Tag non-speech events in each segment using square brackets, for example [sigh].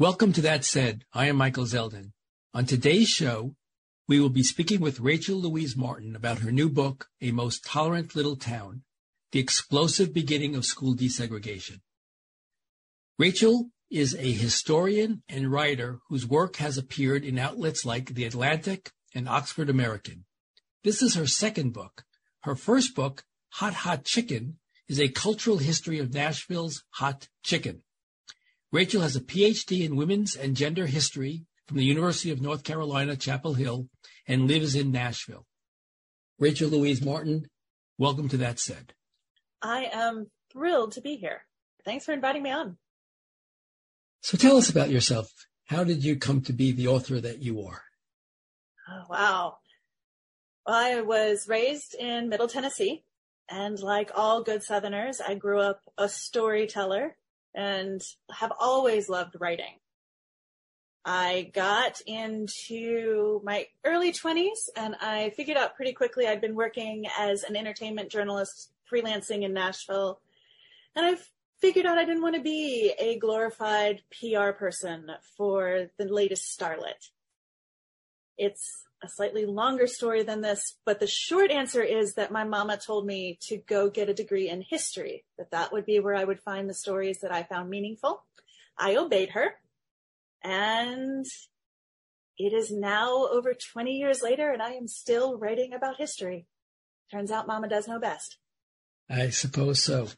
Welcome to That Said. I am Michael Zeldin. On today's show, we will be speaking with Rachel Louise Martin about her new book, A Most Tolerant Little Town, The Explosive Beginning of School Desegregation. Rachel is a historian and writer whose work has appeared in outlets like The Atlantic and Oxford American. This is her second book. Her first book, Hot Hot Chicken, is a cultural history of Nashville's hot chicken. Rachel has a PhD in women's and gender history from the University of North Carolina, Chapel Hill, and lives in Nashville. Rachel Louise Martin, welcome to That Said. I am thrilled to be here. Thanks for inviting me on. So tell us about yourself. How did you come to be the author that you are? Oh, wow. Well, I was raised in Middle Tennessee, and like all good Southerners, I grew up a storyteller and have always loved writing. I got into my early 20s and I figured out pretty quickly I'd been working as an entertainment journalist freelancing in Nashville. And I figured out I didn't want to be a glorified PR person for the latest starlet. It's a slightly longer story than this, but the short answer is that my mama told me to go get a degree in history, that that would be where I would find the stories that I found meaningful. I obeyed her and it is now over 20 years later and I am still writing about history. Turns out mama does know best. I suppose so.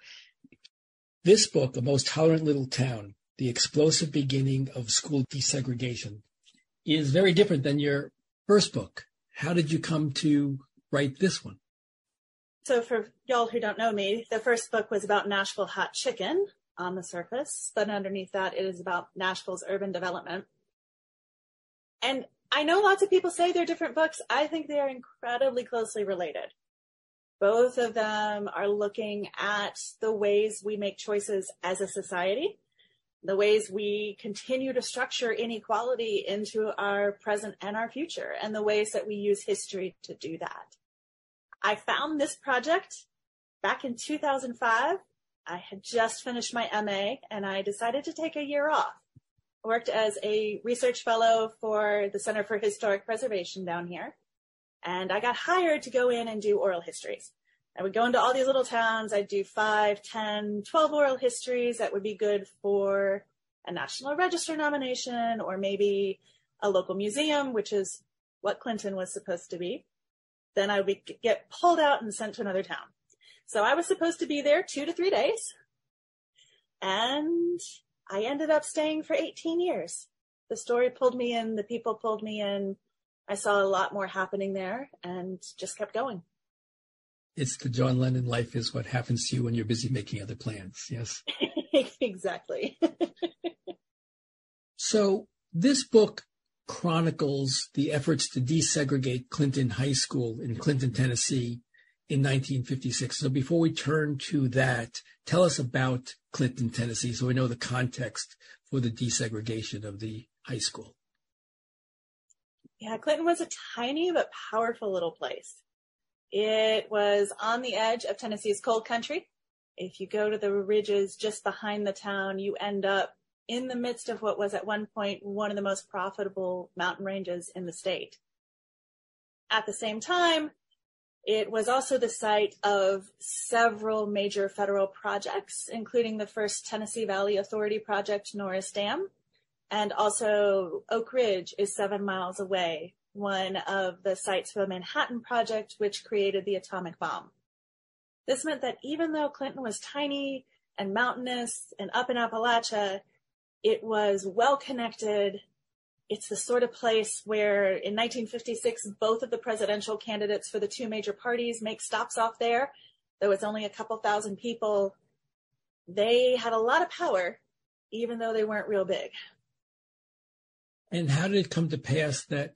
This book, A Most Tolerant Little Town, The Explosive Beginning of School Desegregation, is very different than your first book. How did you come to write this one? So for y'all who don't know me, the first book was about Nashville hot chicken on the surface, but underneath that it is about Nashville's urban development. And I know lots of people say they're different books. I think they are incredibly closely related. Both of them are looking at the ways we make choices as a society the ways we continue to structure inequality into our present and our future, and the ways that we use history to do that. I found this project back in 2005. I had just finished my MA and I decided to take a year off. I worked as a research fellow for the Center for Historic Preservation down here. And I got hired to go in and do oral histories. I would go into all these little towns. I'd do five, ten, twelve oral histories that would be good for a National Register nomination or maybe a local museum, which is what Clinton was supposed to be. Then I would get pulled out and sent to another town. So I was supposed to be there two to three days. And I ended up staying for 18 years. The story pulled me in. The people pulled me in. I saw a lot more happening there and just kept going it's the John Lennon life is what happens to you when you're busy making other plans. Yes. [laughs] exactly. [laughs] so this book chronicles the efforts to desegregate Clinton High School in Clinton, Tennessee in 1956. So before we turn to that, tell us about Clinton, Tennessee, so we know the context for the desegregation of the high school. Yeah, Clinton was a tiny but powerful little place. It was on the edge of Tennessee's cold country. If you go to the ridges just behind the town, you end up in the midst of what was at one point one of the most profitable mountain ranges in the state. At the same time, it was also the site of several major federal projects, including the first Tennessee Valley Authority project, Norris Dam, and also Oak Ridge is seven miles away, one of the sites for the Manhattan Project, which created the atomic bomb. This meant that even though Clinton was tiny and mountainous and up in Appalachia, it was well connected. It's the sort of place where in 1956, both of the presidential candidates for the two major parties make stops off there, though it's only a couple thousand people. They had a lot of power, even though they weren't real big. And how did it come to pass that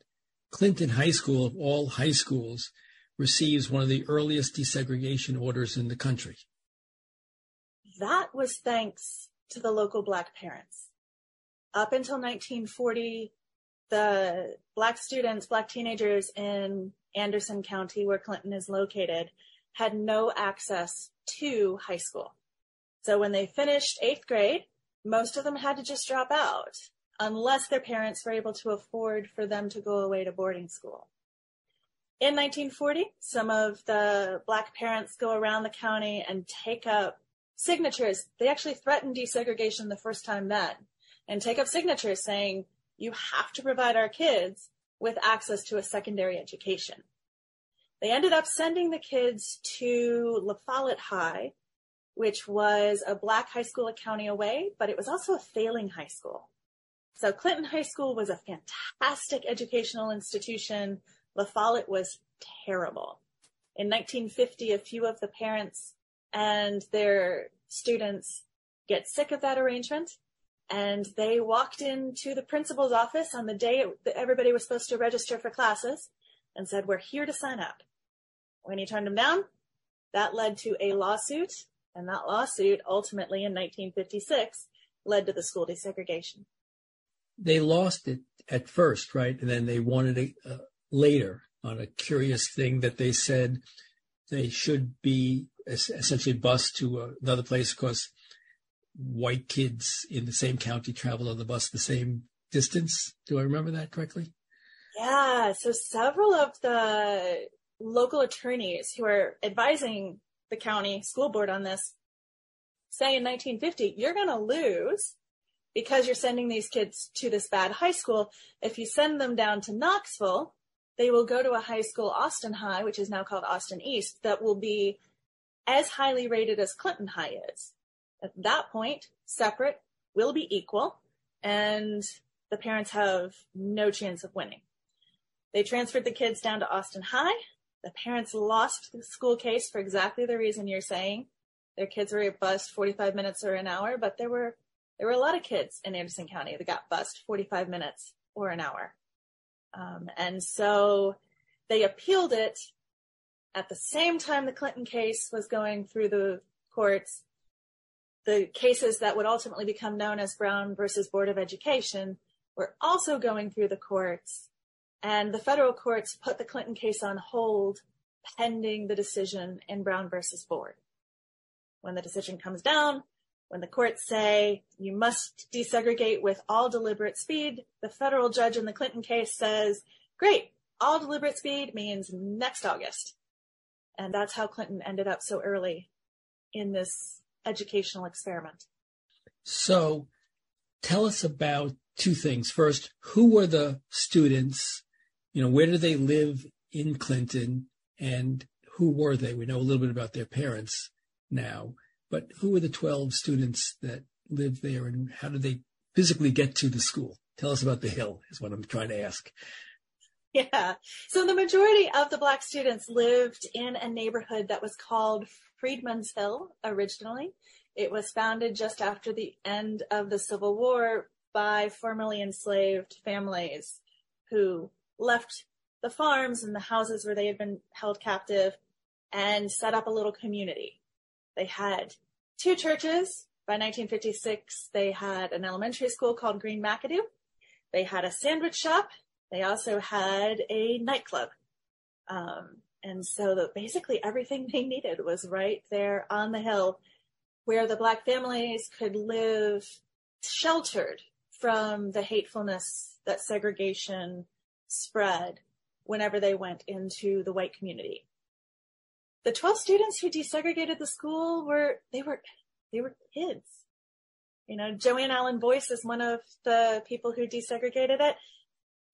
Clinton High School, of all high schools, receives one of the earliest desegregation orders in the country? That was thanks to the local black parents. Up until 1940, the black students, black teenagers in Anderson County, where Clinton is located, had no access to high school. So when they finished eighth grade, most of them had to just drop out unless their parents were able to afford for them to go away to boarding school. In 1940, some of the black parents go around the county and take up signatures. They actually threatened desegregation the first time then and take up signatures saying, you have to provide our kids with access to a secondary education. They ended up sending the kids to La Follette High, which was a black high school a county away, but it was also a failing high school. So Clinton High School was a fantastic educational institution. La Follette was terrible. In 1950, a few of the parents and their students get sick of that arrangement and they walked into the principal's office on the day that everybody was supposed to register for classes and said, we're here to sign up. When he turned them down, that led to a lawsuit and that lawsuit ultimately in 1956 led to the school desegregation they lost it at first, right? And then they wanted it uh, later on a curious thing that they said they should be essentially bused to another place because white kids in the same county travel on the bus the same distance. Do I remember that correctly? Yeah. So several of the local attorneys who are advising the county school board on this say in 1950, you're going to lose because you're sending these kids to this bad high school, if you send them down to Knoxville, they will go to a high school, Austin High, which is now called Austin East, that will be as highly rated as Clinton High is. At that point, separate will be equal, and the parents have no chance of winning. They transferred the kids down to Austin High. The parents lost the school case for exactly the reason you're saying. Their kids were bused 45 minutes or an hour, but there were there were a lot of kids in Anderson County that got bused 45 minutes or an hour. Um, and so they appealed it at the same time the Clinton case was going through the courts. The cases that would ultimately become known as Brown versus Board of Education were also going through the courts. And the federal courts put the Clinton case on hold pending the decision in Brown versus Board. When the decision comes down, when the courts say you must desegregate with all deliberate speed, the federal judge in the Clinton case says, great, all deliberate speed means next August. And that's how Clinton ended up so early in this educational experiment. So tell us about two things. First, who were the students? You know, where do they live in Clinton and who were they? We know a little bit about their parents now. But who were the 12 students that lived there and how did they physically get to the school? Tell us about the hill is what I'm trying to ask. Yeah. So the majority of the black students lived in a neighborhood that was called Freedmen's Hill originally. It was founded just after the end of the Civil War by formerly enslaved families who left the farms and the houses where they had been held captive and set up a little community. They had two churches. By 1956, they had an elementary school called Green McAdoo. They had a sandwich shop. They also had a nightclub. Um, and so the, basically everything [laughs] they needed was right there on the hill where the black families could live sheltered from the hatefulness that segregation spread whenever they went into the white community. The 12 students who desegregated the school were, they were, they were kids. You know, Jo Ann Allen Boyce is one of the people who desegregated it.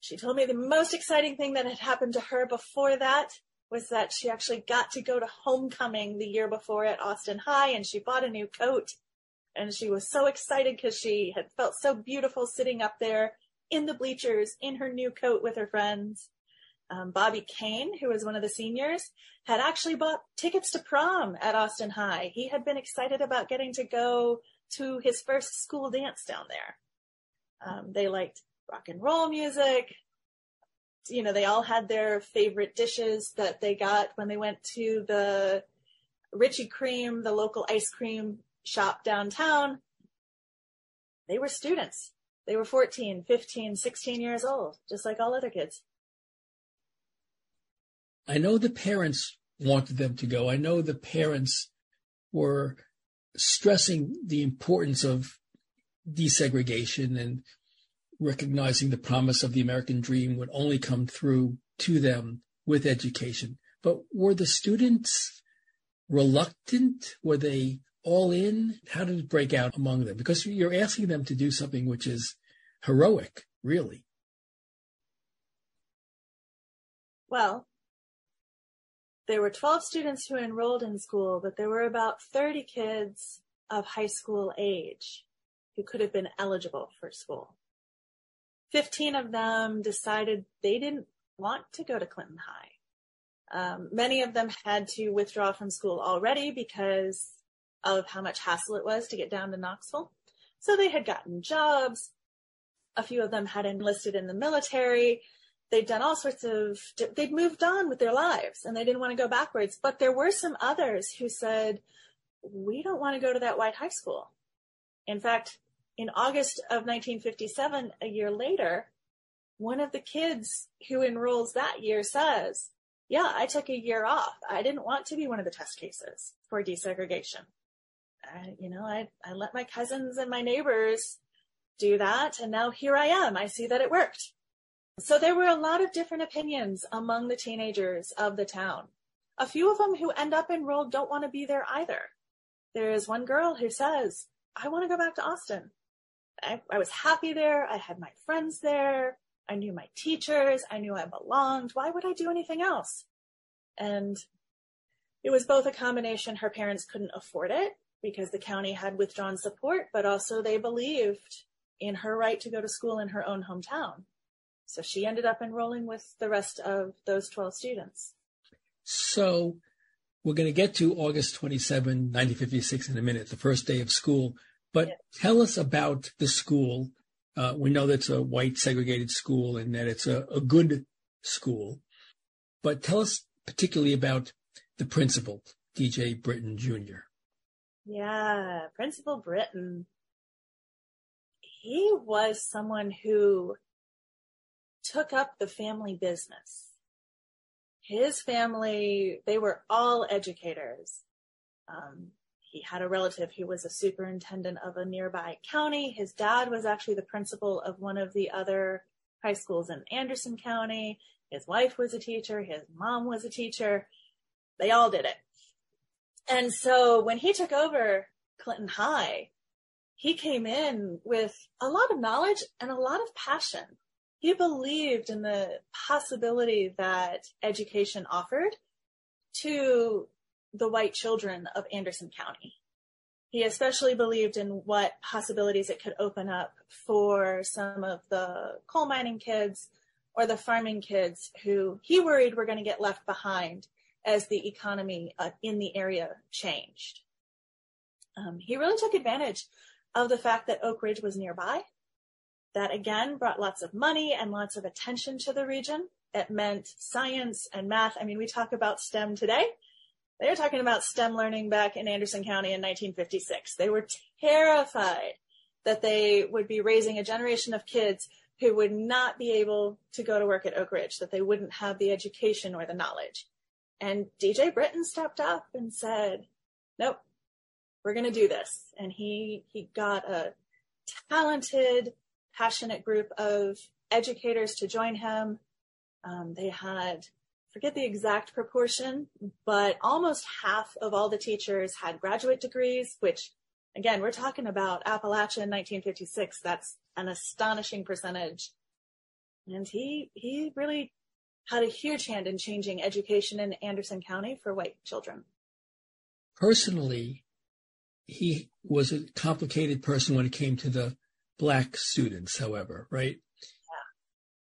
She told me the most exciting thing that had happened to her before that was that she actually got to go to homecoming the year before at Austin High and she bought a new coat and she was so excited because she had felt so beautiful sitting up there in the bleachers in her new coat with her friends. Um, Bobby Cain, who was one of the seniors, had actually bought tickets to prom at Austin High. He had been excited about getting to go to his first school dance down there. Um, they liked rock and roll music you know, they all had their favorite dishes that they got when they went to the Richie Cream, the local ice cream shop downtown. They were students. They were 14, 15, 16 years old, just like all other kids. I know the parents wanted them to go. I know the parents were stressing the importance of desegregation and recognizing the promise of the American dream would only come through to them with education. But were the students reluctant? Were they all in? How did it break out among them? Because you're asking them to do something which is heroic, really. Well, there were 12 students who enrolled in school, but there were about 30 kids of high school age who could have been eligible for school. 15 of them decided they didn't want to go to Clinton High. Um, many of them had to withdraw from school already because of how much hassle it was to get down to Knoxville. So they had gotten jobs. A few of them had enlisted in the military. They'd done all sorts of, they'd moved on with their lives and they didn't want to go backwards. But there were some others who said, we don't want to go to that white high school. In fact, in August of 1957, a year later, one of the kids who enrolls that year says, yeah, I took a year off. I didn't want to be one of the test cases for desegregation. I, you know, I, I let my cousins and my neighbors do that. And now here I am. I see that it worked. So there were a lot of different opinions among the teenagers of the town. A few of them who end up enrolled don't want to be there either. There is one girl who says, I want to go back to Austin. I, I was happy there. I had my friends there. I knew my teachers. I knew I belonged. Why would I do anything else? And it was both a combination. Her parents couldn't afford it because the county had withdrawn support, but also they believed in her right to go to school in her own hometown. So she ended up enrolling with the rest of those 12 students. So we're going to get to August 27, 1956 in a minute, the first day of school. But yeah. tell us about the school. Uh, we know that's a white segregated school and that it's a, a good school. But tell us particularly about the principal, DJ Brittain Jr. Yeah, Principal Brittain. He was someone who took up the family business. His family, they were all educators. Um, he had a relative who was a superintendent of a nearby county. His dad was actually the principal of one of the other high schools in Anderson County. His wife was a teacher. His mom was a teacher. They all did it. And so when he took over Clinton High, he came in with a lot of knowledge and a lot of passion. He believed in the possibility that education offered to the white children of Anderson County. He especially believed in what possibilities it could open up for some of the coal mining kids or the farming kids who he worried were going to get left behind as the economy uh, in the area changed. Um, he really took advantage of the fact that Oak Ridge was nearby That again brought lots of money and lots of attention to the region. It meant science and math. I mean, we talk about STEM today. They were talking about STEM learning back in Anderson County in 1956. They were terrified that they would be raising a generation of kids who would not be able to go to work at Oak Ridge, that they wouldn't have the education or the knowledge. And DJ Brittain stepped up and said, nope, we're going to do this. And he, he got a talented, passionate group of educators to join him. Um, they had, forget the exact proportion, but almost half of all the teachers had graduate degrees, which again, we're talking about Appalachia in 1956. That's an astonishing percentage. And he, he really had a huge hand in changing education in Anderson County for white children. Personally, he was a complicated person when it came to the black students, however, right? Yeah.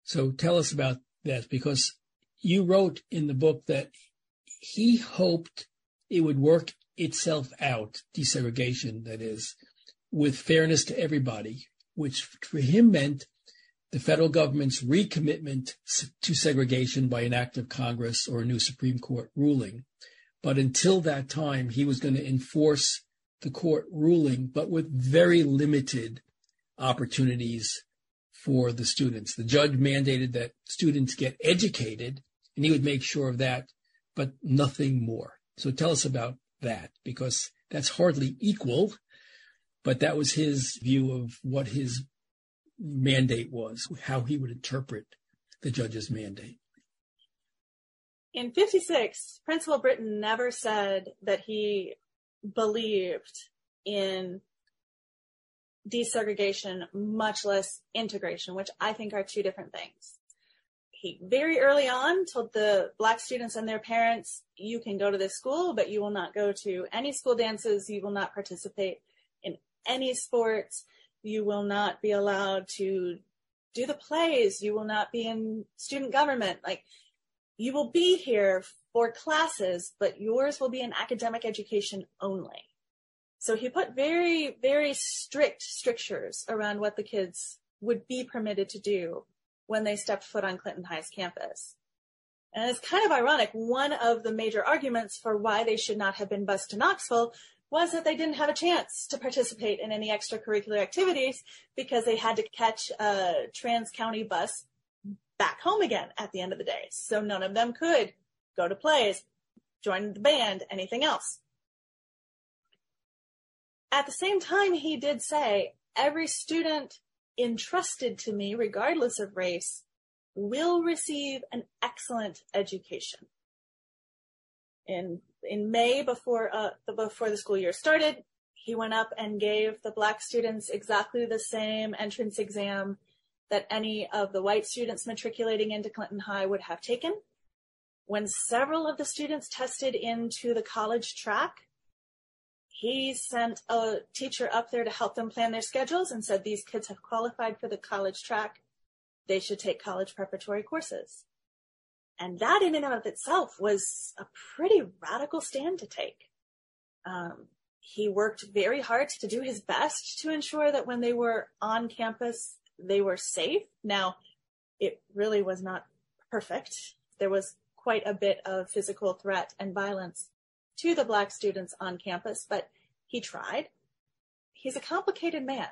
So tell us about that because you wrote in the book that he hoped it would work itself out, desegregation, that is, with fairness to everybody, which for him meant the federal government's recommitment to segregation by an act of Congress or a new Supreme Court ruling. But until that time, he was going to enforce the court ruling, but with very limited opportunities for the students. The judge mandated that students get educated, and he would make sure of that, but nothing more. So tell us about that, because that's hardly equal, but that was his view of what his mandate was, how he would interpret the judge's mandate. In 56, Principal Britton never said that he believed in desegregation, much less integration, which I think are two different things. He very early on told the black students and their parents, you can go to this school, but you will not go to any school dances. You will not participate in any sports. You will not be allowed to do the plays. You will not be in student government. Like you will be here for classes, but yours will be an academic education only. So he put very, very strict strictures around what the kids would be permitted to do when they stepped foot on Clinton High's campus. And it's kind of ironic. One of the major arguments for why they should not have been bused to Knoxville was that they didn't have a chance to participate in any extracurricular activities because they had to catch a trans county bus back home again at the end of the day. So none of them could go to plays, join the band, anything else. At the same time, he did say every student entrusted to me, regardless of race, will receive an excellent education. In in May before uh, the, before the school year started, he went up and gave the black students exactly the same entrance exam that any of the white students matriculating into Clinton High would have taken. When several of the students tested into the college track, he sent a teacher up there to help them plan their schedules and said these kids have qualified for the college track. They should take college preparatory courses. And that in and of itself was a pretty radical stand to take. Um, he worked very hard to do his best to ensure that when they were on campus, they were safe. Now, it really was not perfect. There was quite a bit of physical threat and violence to the black students on campus, but he tried. He's a complicated man.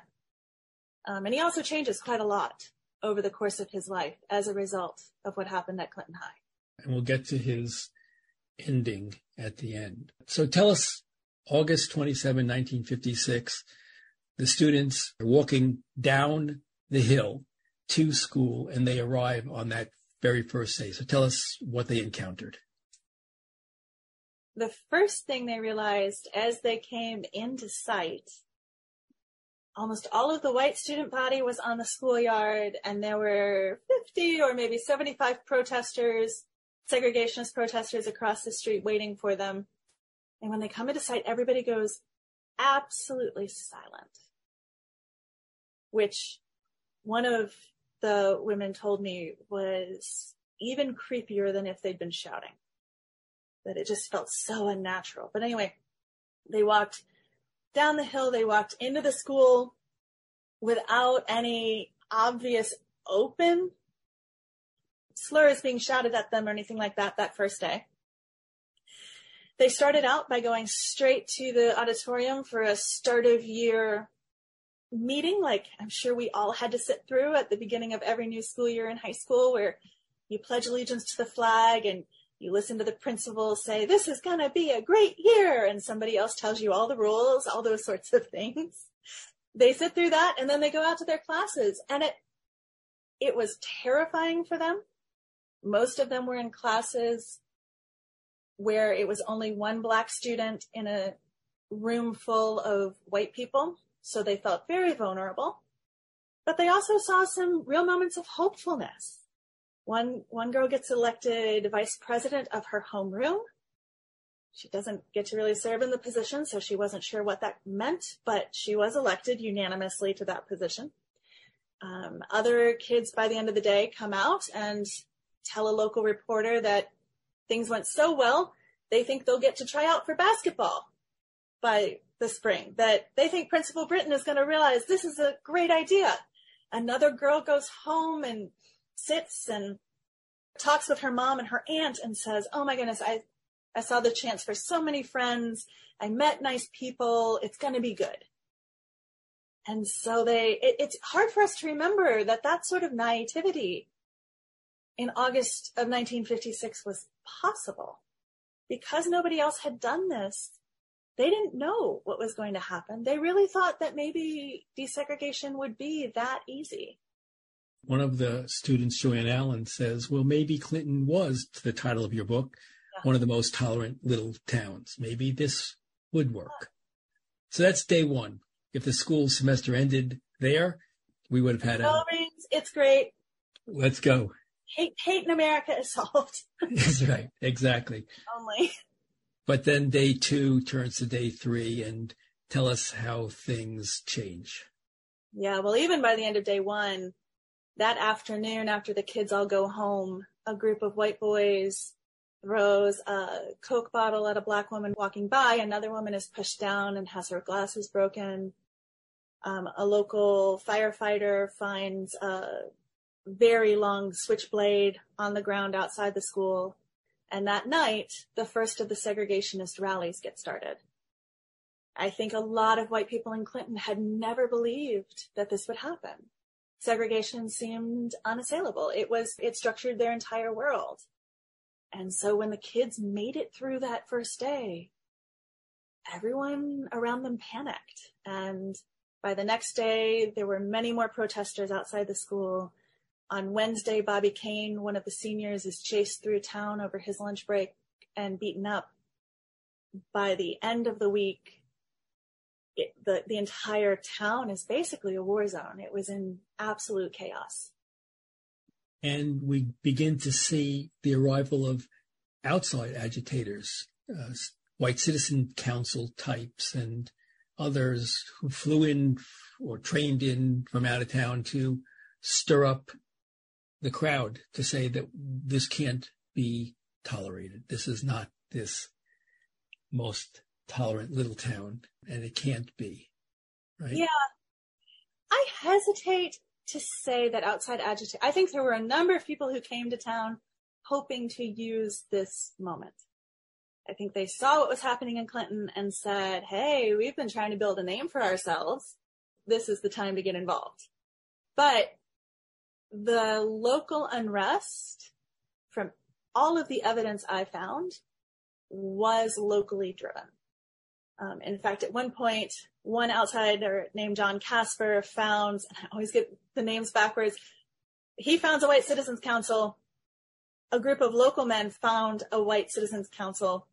Um, and he also changes quite a lot over the course of his life as a result of what happened at Clinton High and we'll get to his ending at the end. So tell us, August 27, 1956, the students are walking down the hill to school and they arrive on that very first day. So tell us what they encountered. The first thing they realized as they came into sight, almost all of the white student body was on the schoolyard and there were 50 or maybe 75 protesters segregationist protesters across the street waiting for them. And when they come into sight, everybody goes absolutely silent, which one of the women told me was even creepier than if they'd been shouting, that it just felt so unnatural. But anyway, they walked down the hill, they walked into the school without any obvious open slurs being shouted at them or anything like that that first day. They started out by going straight to the auditorium for a start of year meeting, like I'm sure we all had to sit through at the beginning of every new school year in high school, where you pledge allegiance to the flag and you listen to the principal say, This is going to be a great year. And somebody else tells you all the rules, all those [laughs] sorts of things. They sit through that and then they go out to their classes. And it, it was terrifying for them. Most of them were in classes where it was only one black student in a room full of white people. So they felt very vulnerable. But they also saw some real moments of hopefulness. One, one girl gets elected vice president of her homeroom. She doesn't get to really serve in the position, so she wasn't sure what that meant, but she was elected unanimously to that position. Um, other kids by the end of the day come out and tell a local reporter that things went so well, they think they'll get to try out for basketball by the spring, that they think Principal Brittain is going to realize this is a great idea. Another girl goes home and sits and talks with her mom and her aunt and says, Oh my goodness, I, I saw the chance for so many friends. I met nice people. It's going to be good. And so they, it, it's hard for us to remember that that sort of naivety in August of 1956 was possible. Because nobody else had done this, they didn't know what was going to happen. They really thought that maybe desegregation would be that easy. One of the students, Jo Ann Allen, says, well, maybe Clinton was, to the title of your book, yeah. one of the most tolerant little towns. Maybe this would work. So that's day one. If the school semester ended there, we would have had a. It's great. Let's go hate, hate in America is solved. [laughs] That's right. Exactly. Only. But then day two turns to day three and tell us how things change. Yeah. Well, even by the end of day one, that afternoon after the kids all go home, a group of white boys throws a Coke bottle at a black woman walking by. Another woman is pushed down and has her glasses broken. Um, a local firefighter finds a very long switchblade on the ground outside the school. And that night, the first of the segregationist rallies get started. I think a lot of white people in Clinton had never believed that this would happen. Segregation seemed unassailable. It was, it structured their entire world. And so when the kids made it through that first day, everyone around them panicked. And by the next day, there were many more protesters outside the school. On Wednesday, Bobby Cain, one of the seniors, is chased through town over his lunch break and beaten up. By the end of the week, it, the, the entire town is basically a war zone. It was in absolute chaos. And we begin to see the arrival of outside agitators, uh, white citizen council types and others who flew in or trained in from out of town to stir up the crowd to say that this can't be tolerated. This is not this most tolerant little town, and it can't be. Right? Yeah. I hesitate to say that outside agitation. I think there were a number of people who came to town hoping to use this moment. I think they saw what was happening in Clinton and said, Hey, we've been trying to build a name for ourselves. This is the time to get involved. But the local unrest from all of the evidence I found was locally driven. Um, in fact, at one point, one outsider named John Kasper found, I always get the names backwards, he founds a white citizens council. A group of local men found a white citizens council.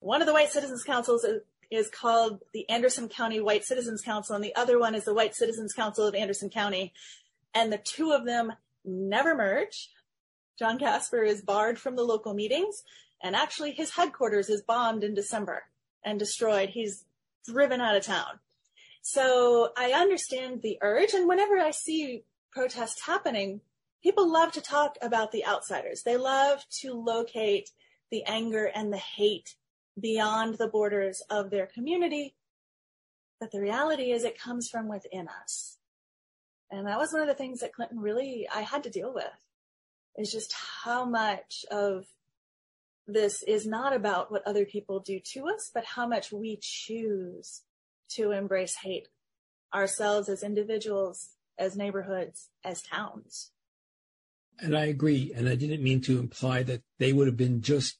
One of the white citizens councils is, is called the Anderson County White Citizens Council, and the other one is the White Citizens Council of Anderson County and the two of them never merge. John Kasper is barred from the local meetings, and actually his headquarters is bombed in December and destroyed. He's driven out of town. So I understand the urge, and whenever I see protests happening, people love to talk about the outsiders. They love to locate the anger and the hate beyond the borders of their community. But the reality is it comes from within us. And that was one of the things that Clinton really, I had to deal with is just how much of this is not about what other people do to us, but how much we choose to embrace hate ourselves as individuals, as neighborhoods, as towns. And I agree. And I didn't mean to imply that they would have been just.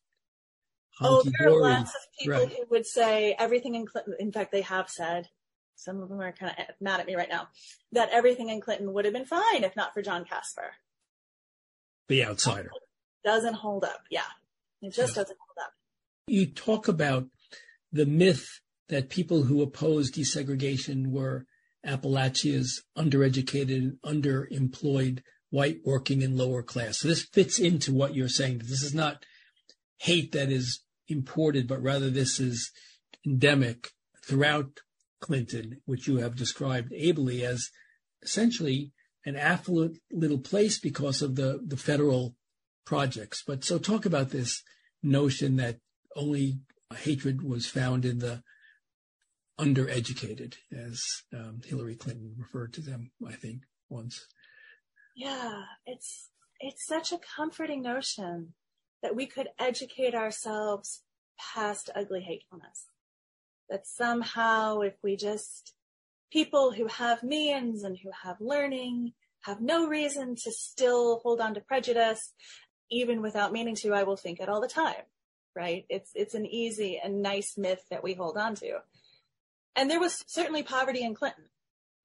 Oh, there are lots of people right. who would say everything in Clinton. In fact, they have said, some of them are kind of mad at me right now, that everything in Clinton would have been fine if not for John Kasper. The outsider. Doesn't hold up. Yeah. It just doesn't hold up. You talk about the myth that people who oppose desegregation were Appalachia's undereducated, underemployed white working and lower class. So this fits into what you're saying. This is not hate that is imported, but rather this is endemic throughout Clinton, which you have described ably as essentially an affluent little place because of the, the federal projects. But so talk about this notion that only hatred was found in the undereducated, as um, Hillary Clinton referred to them, I think, once. Yeah, it's it's such a comforting notion that we could educate ourselves past ugly hatefulness. That somehow, if we just people who have means and who have learning have no reason to still hold on to prejudice, even without meaning to, I will think it all the time. Right? It's it's an easy and nice myth that we hold on to. And there was certainly poverty in Clinton.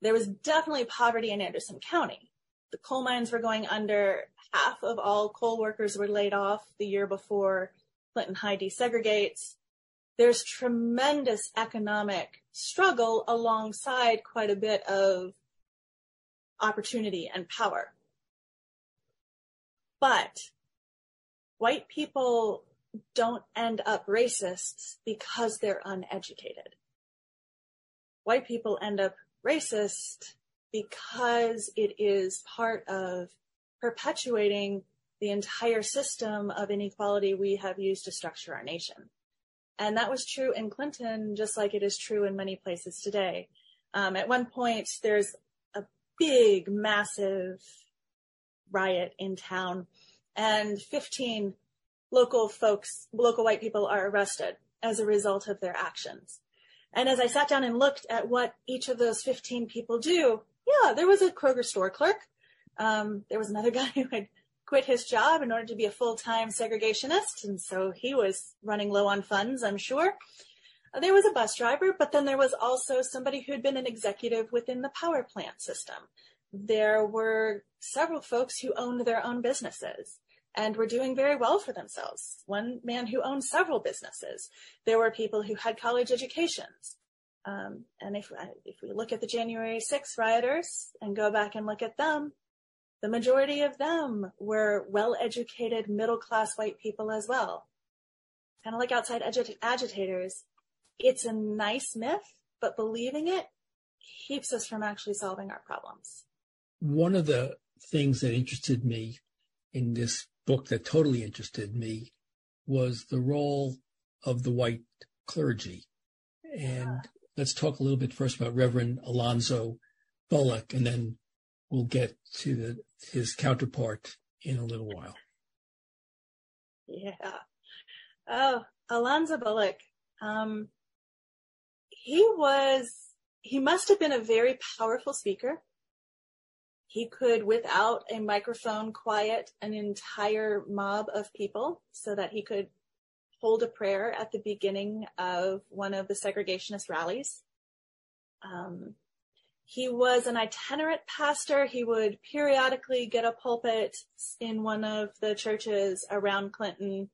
There was definitely poverty in Anderson County. The coal mines were going under. Half of all coal workers were laid off the year before Clinton High desegregates. There's tremendous economic struggle alongside quite a bit of opportunity and power. But white people don't end up racists because they're uneducated white people end up racist because it is part of perpetuating the entire system of inequality we have used to structure our nation. And that was true in Clinton, just like it is true in many places today. Um, at one point, there's a big, massive riot in town, and 15 local folks, local white people are arrested as a result of their actions. And as I sat down and looked at what each of those 15 people do, yeah, there was a Kroger store clerk. Um, there was another [laughs] guy who had quit his job in order to be a full-time segregationist. And so he was running low on funds, I'm sure. There was a bus driver, but then there was also somebody who had been an executive within the power plant system. There were several folks who owned their own businesses and were doing very well for themselves. One man who owned several businesses. There were people who had college educations. Um, and if, if we look at the January 6 rioters and go back and look at them, the majority of them were well-educated middle-class white people as well. Kind of like outside agi- agitators. It's a nice myth, but believing it keeps us from actually solving our problems. One of the things that interested me in this book that totally interested me was the role of the white clergy. And let's talk a little bit first about Reverend Alonzo Bullock, and then we'll get to the, his counterpart in a little while. Yeah. Oh, Alonzo Bullock. Um, he was, he must have been a very powerful speaker. He could, without a microphone, quiet an entire mob of people so that he could hold a prayer at the beginning of one of the segregationist rallies. Um, he was an itinerant pastor. He would periodically get a pulpit in one of the churches around Clinton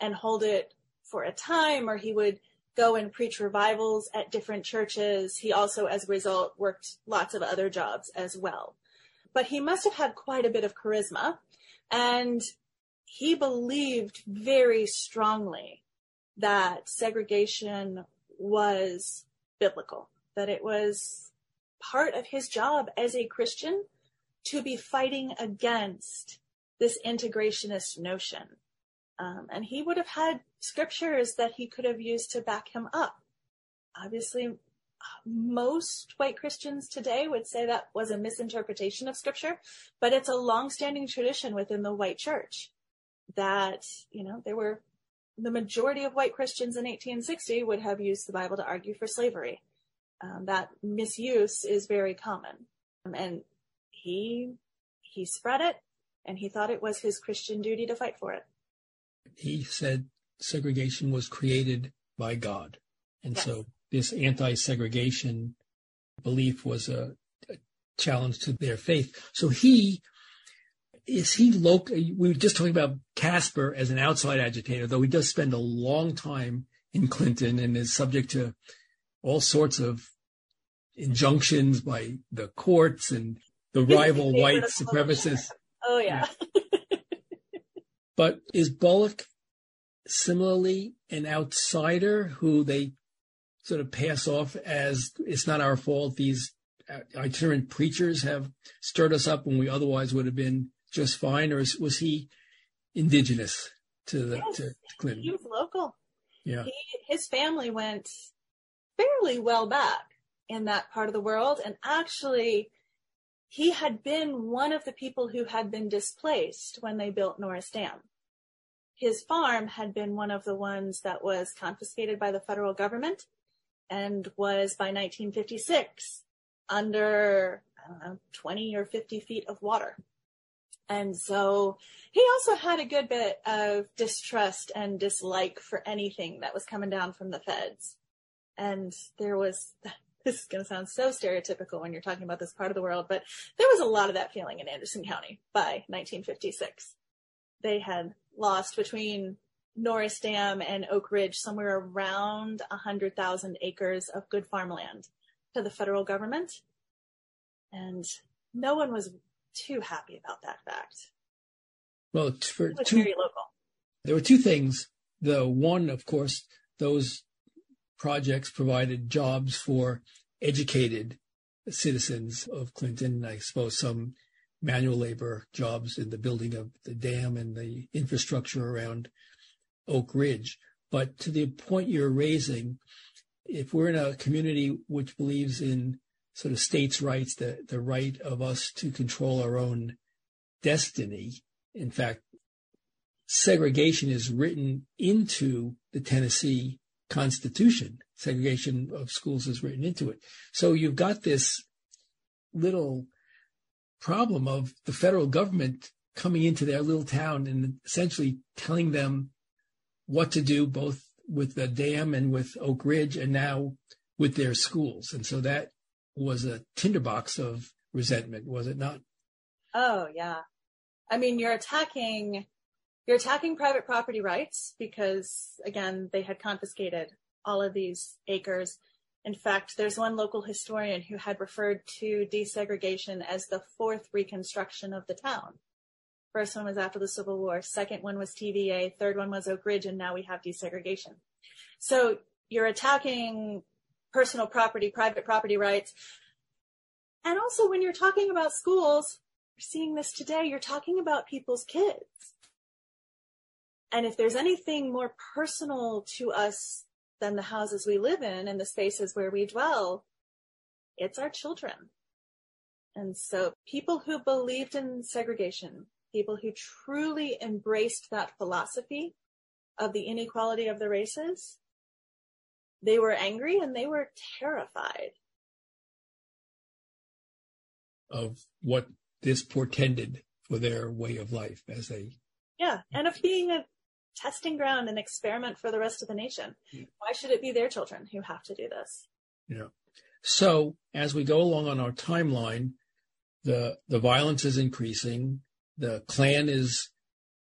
and hold it for a time, or he would go and preach revivals at different churches. He also, as a result, worked lots of other jobs as well but he must have had quite a bit of charisma and he believed very strongly that segregation was biblical, that it was part of his job as a Christian to be fighting against this integrationist notion. Um, and he would have had scriptures that he could have used to back him up. Obviously, most white Christians today would say that was a misinterpretation of scripture, but it's a long-standing tradition within the white church that, you know, there were the majority of white Christians in 1860 would have used the Bible to argue for slavery. Um, that misuse is very common. Um, and he, he spread it and he thought it was his Christian duty to fight for it. He said segregation was created by God. And yes. so this anti-segregation belief was a, a, challenge to their faith. So he is he local? We were just talking about Kasper as an outside agitator, though he does spend a long time in Clinton and is subject to all sorts of injunctions by the courts and the rival white supremacists. Oh yeah. yeah. but is Bullock similarly an outsider who they sort of pass off as it's not our fault. These uh, itinerant preachers have stirred us up when we otherwise would have been just fine, or was he indigenous to the yes, to, to Clinton? He was local. Yeah, he, his family went fairly well back in that part of the world, and actually, he had been one of the people who had been displaced when they built Norris Dam. His farm had been one of the ones that was confiscated by the federal government and was by 1956 under, I don't know, 20 or 50 feet of water. And so he also had a good bit of distrust and dislike for anything that was coming down from the feds. And there was, [laughs] this is going to sound so stereotypical when you're talking about this part of the world, but there was a lot of that feeling in Anderson County by 1956. They had lost between Norris Dam and Oak Ridge somewhere around 100,000 acres of good farmland to the federal government. And no one was too happy about that fact. Well, for two, very local. There were two things. The one, of course, those projects provided jobs for educated citizens of Clinton. I suppose some manual labor jobs in the building of the dam and the infrastructure around Oak Ridge. But to the point you're raising, if we're in a community which believes in sort of states' rights, the, the right of us to control our own destiny, in fact, segregation is written into the Tennessee Constitution. Segregation of schools is written into it. So you've got this little problem of the federal government coming into their little town and essentially telling them what to do both with the dam and with Oak Ridge and now with their schools. And so that was a tinderbox of resentment, was it not? Oh, yeah. I mean, you're attacking, you're attacking private property rights because again, they had confiscated all of these acres. In fact, there's one local historian who had referred to desegregation as the fourth reconstruction of the town. First one was after the Civil War. Second one was TVA. Third one was Oak Ridge. And now we have desegregation. So you're attacking personal property, private property rights. And also when you're talking about schools, you're seeing this today, you're talking about people's kids. And if there's anything more personal to us than the houses we live in and the spaces where we dwell, it's our children. And so people who believed in segregation, people who truly embraced that philosophy of the inequality of the races, they were angry and they were terrified of what this portended for their way of life as they yeah and of being a testing ground and experiment for the rest of the nation. Yeah. why should it be their children who have to do this? Yeah. So as we go along on our timeline the the violence is increasing the Klan is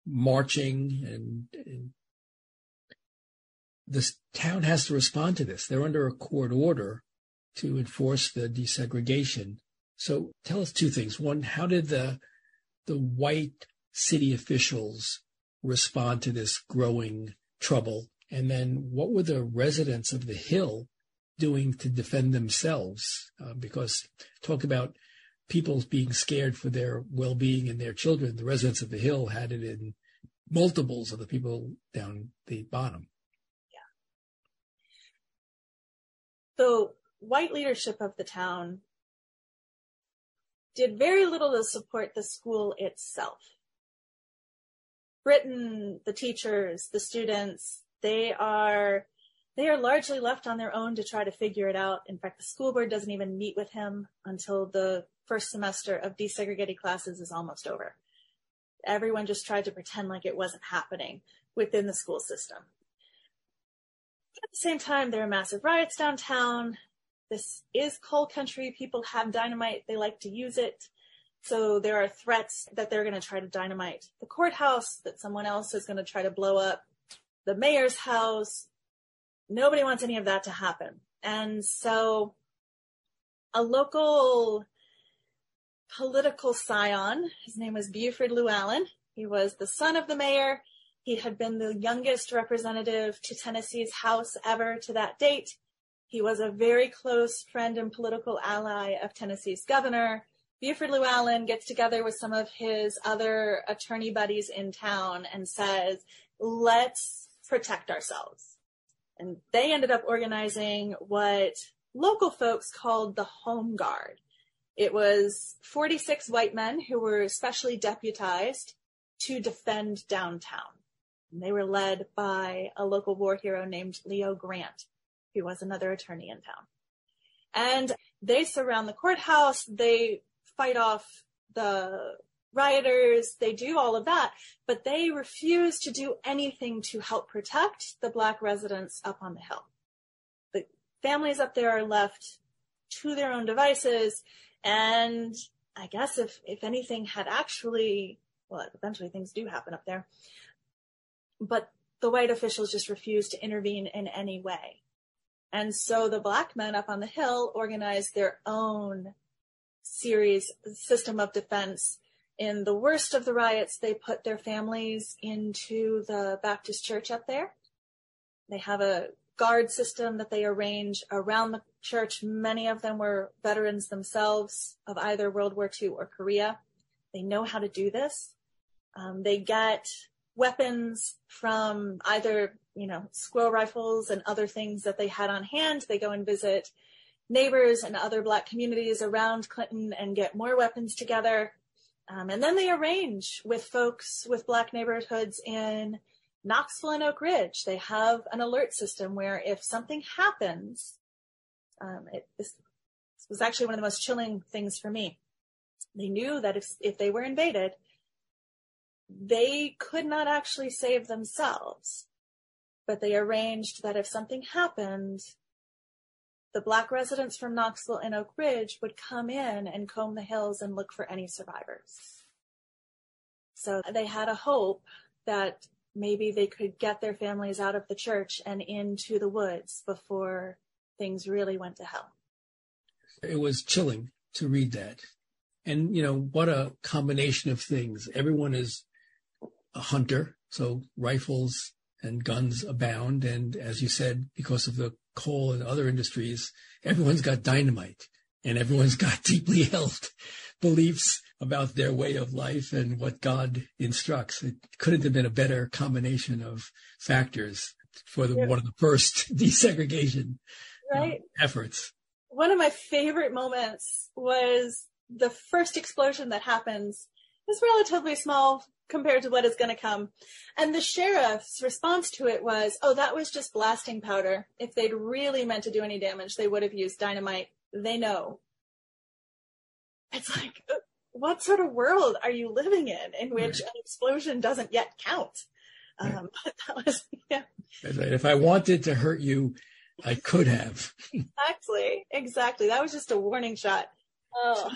marching and, and this town has to respond to this. They're under a court order to enforce the desegregation. So tell us two things. One, how did the the white city officials respond to this growing trouble? And then what were the residents of the Hill doing to defend themselves? Uh, because talk about people being scared for their well-being and their children. The residents of the hill had it in multiples of the people down the bottom. Yeah. So white leadership of the town did very little to support the school itself. Brittain, the teachers, the students, they are they are largely left on their own to try to figure it out. In fact, the school board doesn't even meet with him until the first semester of desegregated classes is almost over. Everyone just tried to pretend like it wasn't happening within the school system. At the same time, there are massive riots downtown. This is coal country. People have dynamite. They like to use it. So there are threats that they're going to try to dynamite the courthouse, that someone else is going to try to blow up the mayor's house. Nobody wants any of that to happen. And so a local political scion, his name was Buford Lewallen. He was the son of the mayor. He had been the youngest representative to Tennessee's House ever to that date. He was a very close friend and political ally of Tennessee's governor. Buford Lewallen gets together with some of his other attorney buddies in town and says, let's protect ourselves. And they ended up organizing what local folks called the Home Guard. It was 46 white men who were specially deputized to defend downtown. And they were led by a local war hero named Leo Grant, who was another attorney in town. And they surround the courthouse. They fight off the rioters. They do all of that, but they refuse to do anything to help protect the black residents up on the hill. The families up there are left to their own devices. And I guess if, if anything had actually, well, eventually things do happen up there, but the white officials just refused to intervene in any way. And so the black men up on the hill organized their own series system of defense. In the worst of the riots, they put their families into the Baptist church up there. They have a guard system that they arrange around the church. Many of them were veterans themselves of either World War II or Korea. They know how to do this. Um, they get weapons from either, you know, squirrel rifles and other things that they had on hand. They go and visit neighbors and other black communities around Clinton and get more weapons together. Um, and then they arrange with folks with black neighborhoods in Knoxville and Oak Ridge. They have an alert system where if something happens, um, it, this, this was actually one of the most chilling things for me. They knew that if, if they were invaded, they could not actually save themselves, but they arranged that if something happened, the black residents from Knoxville and Oak Ridge would come in and comb the hills and look for any survivors. So they had a hope that maybe they could get their families out of the church and into the woods before things really went to hell. It was chilling to read that. And, you know, what a combination of things. Everyone is a hunter, so rifles and guns abound. And as you said, because of the coal and other industries, everyone's got dynamite and everyone's [laughs] got deeply held beliefs about their way of life and what God instructs. It couldn't have been a better combination of factors for the, yeah. one of the first [laughs] desegregation uh, right. uh, efforts. One of my favorite moments was the first explosion that happens. It's relatively small compared to what is going to come. And the sheriff's response to it was, oh, that was just blasting powder. If they'd really meant to do any damage, they would have used dynamite. They know. It's like, what sort of world are you living in in which right. an explosion doesn't yet count? Um, [laughs] that was, yeah. If I wanted to hurt you, I could have. [laughs] exactly. Exactly. That was just a warning shot. Oh.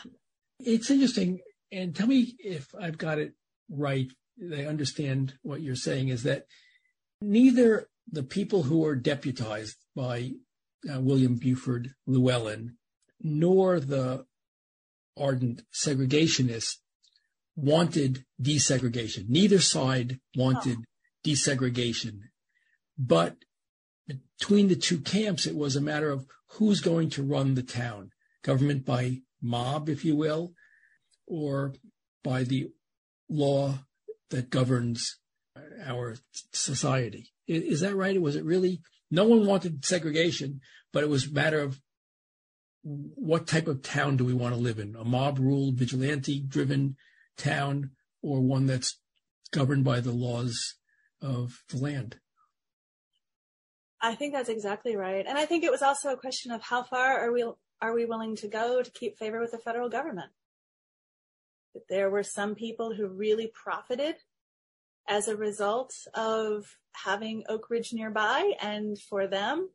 It's interesting. And tell me if I've got it right, they understand what you're saying is that neither the people who were deputized by uh, William Buford Lewallen nor the ardent segregationists wanted desegregation. Neither side wanted oh. desegregation. But between the two camps, it was a matter of who's going to run the town. Government by mob, if you will, or by the law that governs our society. Is that right? Was it really, no one wanted segregation, but it was a matter of what type of town do we want to live in? A mob ruled, vigilante driven town or one that's governed by the laws of the land? I think that's exactly right. And I think it was also a question of how far are we are we willing to go to keep favor with the federal government? There were some people who really profited as a result of having Oak Ridge nearby and for them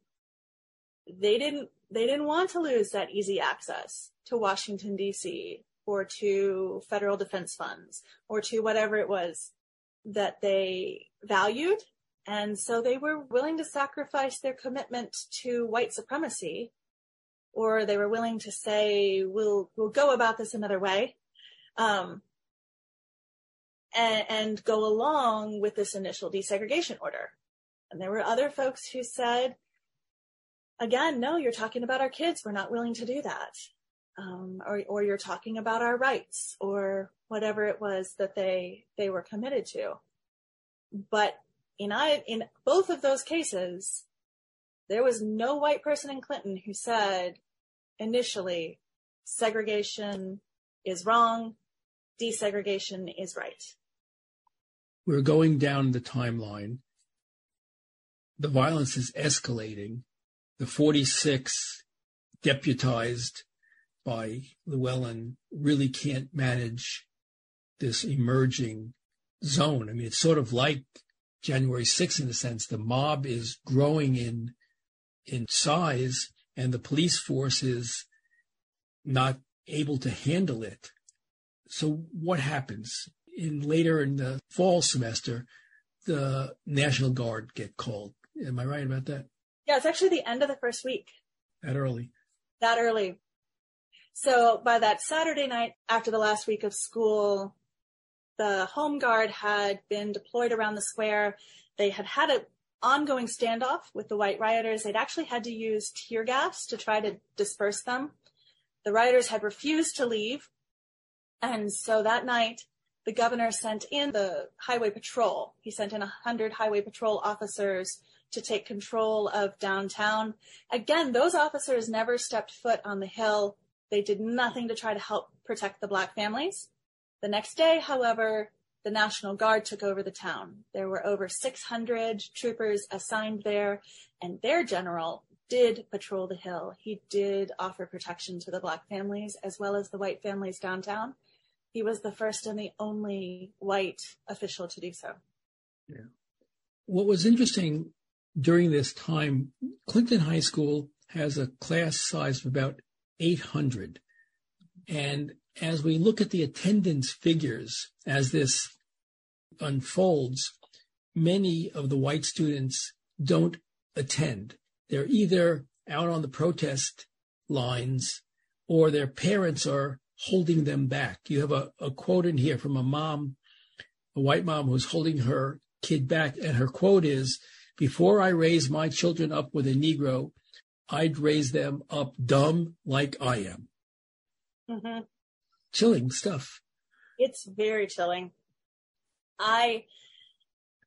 they didn't they didn't want to lose that easy access to Washington DC or to federal defense funds or to whatever it was that they valued and so they were willing to sacrifice their commitment to white supremacy or they were willing to say we'll we'll go about this another way um, and, and go along with this initial desegregation order. And there were other folks who said, again, no, you're talking about our kids. We're not willing to do that. Um, or, or you're talking about our rights or whatever it was that they, they were committed to. But in I, in both of those cases, there was no white person in Clinton who said initially segregation is wrong, desegregation is right we're going down the timeline. The violence is escalating. The 46 deputized by Lewallen really can't manage this emerging zone. I mean, it's sort of like January 6th in a sense. The mob is growing in in size and the police force is not able to handle it. So what happens? in later in the fall semester, the National Guard get called. Am I right about that? Yeah, it's actually the end of the first week. That early. That early. So by that Saturday night after the last week of school, the Home Guard had been deployed around the square. They had had an ongoing standoff with the white rioters. They'd actually had to use tear gas to try to disperse them. The rioters had refused to leave. And so that night, the governor sent in the highway patrol. He sent in a hundred highway patrol officers to take control of downtown. Again, those officers never stepped foot on the hill. They did nothing to try to help protect the black families. The next day, however, the National Guard took over the town. There were over 600 troopers assigned there, and their general did patrol the hill. He did offer protection to the black families as well as the white families downtown he was the first and the only white official to do so. Yeah. What was interesting during this time, Clinton High School has a class size of about 800. And as we look at the attendance figures as this unfolds, many of the white students don't attend. They're either out on the protest lines or their parents are holding them back. You have a, a quote in here from a mom, a white mom who's holding her kid back. And her quote is, before I raise my children up with a Negro, I'd raise them up dumb like I am. Mm-hmm. Chilling stuff. It's very chilling. I,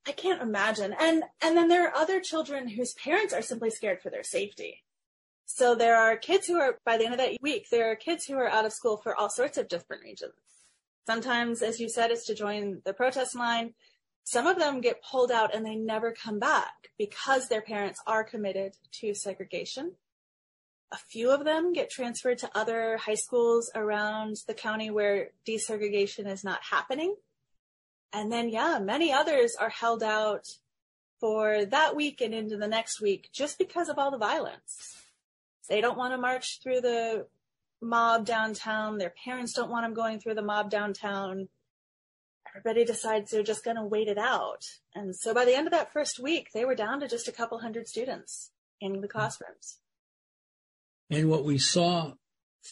I can't imagine. And, and then there are other children whose parents are simply scared for their safety. So there are kids who are, by the end of that week, there are kids who are out of school for all sorts of different reasons. Sometimes, as you said, it's to join the protest line. Some of them get pulled out and they never come back because their parents are committed to segregation. A few of them get transferred to other high schools around the county where desegregation is not happening. And then, yeah, many others are held out for that week and into the next week just because of all the violence. They don't want to march through the mob downtown. Their parents don't want them going through the mob downtown. Everybody decides they're just going to wait it out. And so by the end of that first week, they were down to just a couple hundred students in the classrooms. And what we saw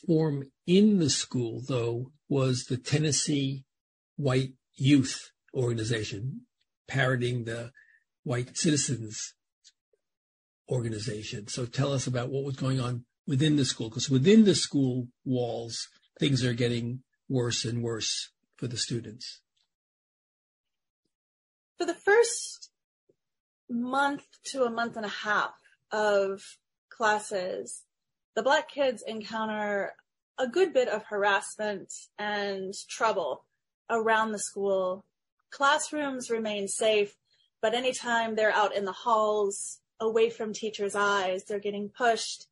form in the school, though, was the Tennessee White Youth Organization, parroting the White Citizens organization. So tell us about what was going on within the school, because within the school walls, things are getting worse and worse for the students. For the first month to a month and a half of classes, the black kids encounter a good bit of harassment and trouble around the school. Classrooms remain safe, but anytime they're out in the halls, away from teachers' eyes, they're getting pushed,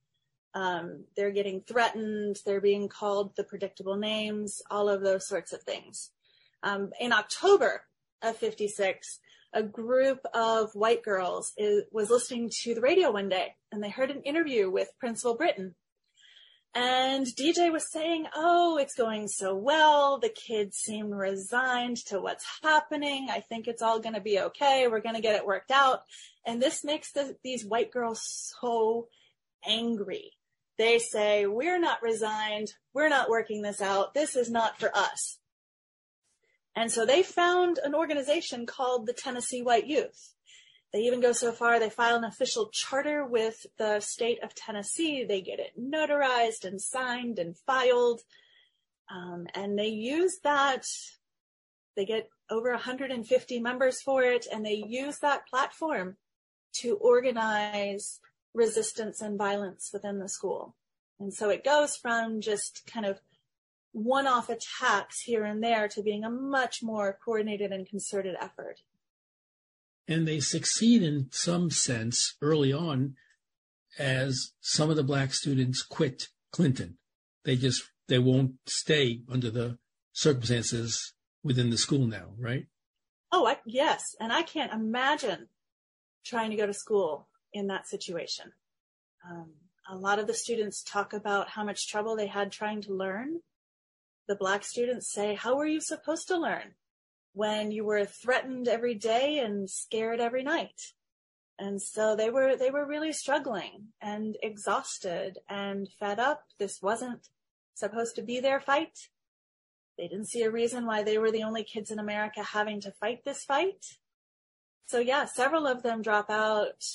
um, they're getting threatened, they're being called the predictable names, all of those sorts of things. Um, in October of 56, a group of white girls is, was listening to the radio one day and they heard an interview with Principal Brittain. And DJ was saying, Oh, it's going so well. The kids seem resigned to what's happening. I think it's all going to be okay. We're going to get it worked out. And this makes the, these white girls so angry. They say, we're not resigned. We're not working this out. This is not for us. And so they found an organization called the Tennessee White Youth. They even go so far, they file an official charter with the state of Tennessee. They get it notarized and signed and filed. Um, and they use that, they get over 150 members for it, and they use that platform to organize resistance and violence within the school. And so it goes from just kind of one-off attacks here and there to being a much more coordinated and concerted effort. And they succeed in some sense early on as some of the black students quit Clinton. They just, they won't stay under the circumstances within the school now, right? Oh, I, yes. And I can't imagine trying to go to school in that situation. Um, a lot of the students talk about how much trouble they had trying to learn the black students say, how were you supposed to learn when you were threatened every day and scared every night? And so they were, they were really struggling and exhausted and fed up. This wasn't supposed to be their fight. They didn't see a reason why they were the only kids in America having to fight this fight. So yeah, several of them drop out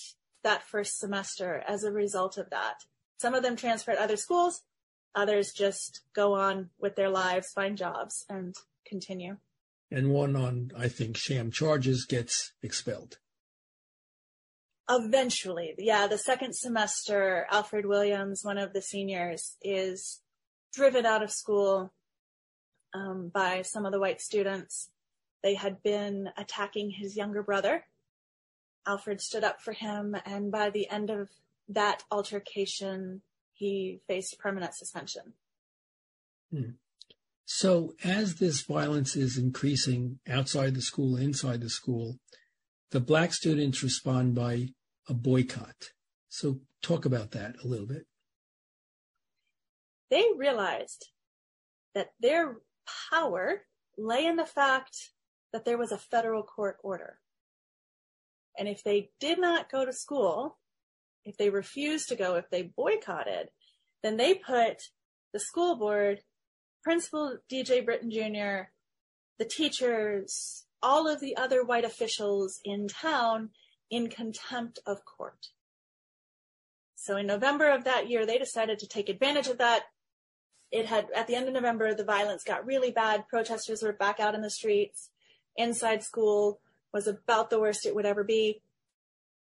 that first semester as a result of that. Some of them transfer to other schools. Others just go on with their lives, find jobs, and continue. And one on, I think, sham charges gets expelled. Eventually, yeah, the second semester, Alfred Williams, one of the seniors, is driven out of school um, by some of the white students. They had been attacking his younger brother. Alfred stood up for him, and by the end of that altercation, he faced permanent suspension. Hmm. So, as this violence is increasing outside the school, inside the school, the black students respond by a boycott. So, talk about that a little bit. They realized that their power lay in the fact that there was a federal court order. And if they did not go to school, if they refused to go, if they boycotted, then they put the school board, Principal DJ Brittain Jr., the teachers, all of the other white officials in town in contempt of court. So in November of that year, they decided to take advantage of that. It had, at the end of November, the violence got really bad. Protesters were back out in the streets. Inside school was about the worst it would ever be.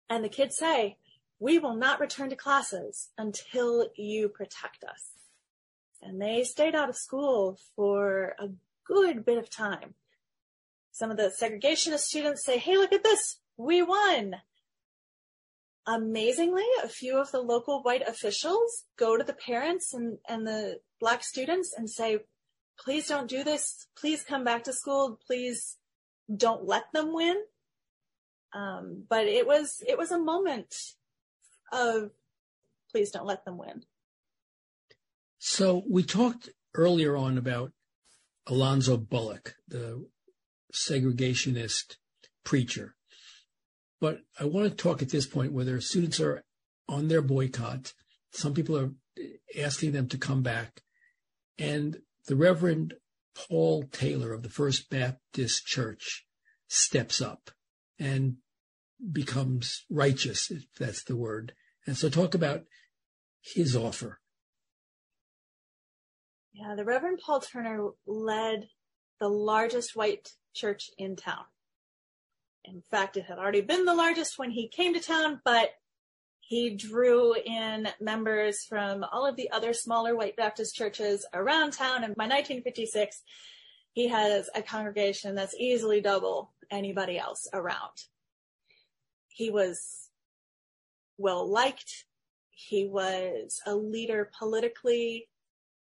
And the kids say, we will not return to classes until you protect us. And they stayed out of school for a good bit of time. Some of the segregationist students say, hey, look at this. We won. Amazingly, a few of the local white officials go to the parents and, and the black students and say, please don't do this. Please come back to school. Please don't let them win. Um, but it was, it was a moment of please don't let them win. So we talked earlier on about Alonzo Bullock, the segregationist preacher. But I want to talk at this point whether students are on their boycott. Some people are asking them to come back. And the Reverend Paul Taylor of the First Baptist Church steps up and becomes righteous, if that's the word. And so talk about his offer. Yeah, the Reverend Paul Turner led the largest white church in town. In fact, it had already been the largest when he came to town, but He drew in members from all of the other smaller white Baptist churches around town. And by 1956, he has a congregation that's easily double anybody else around. He was well liked. He was a leader politically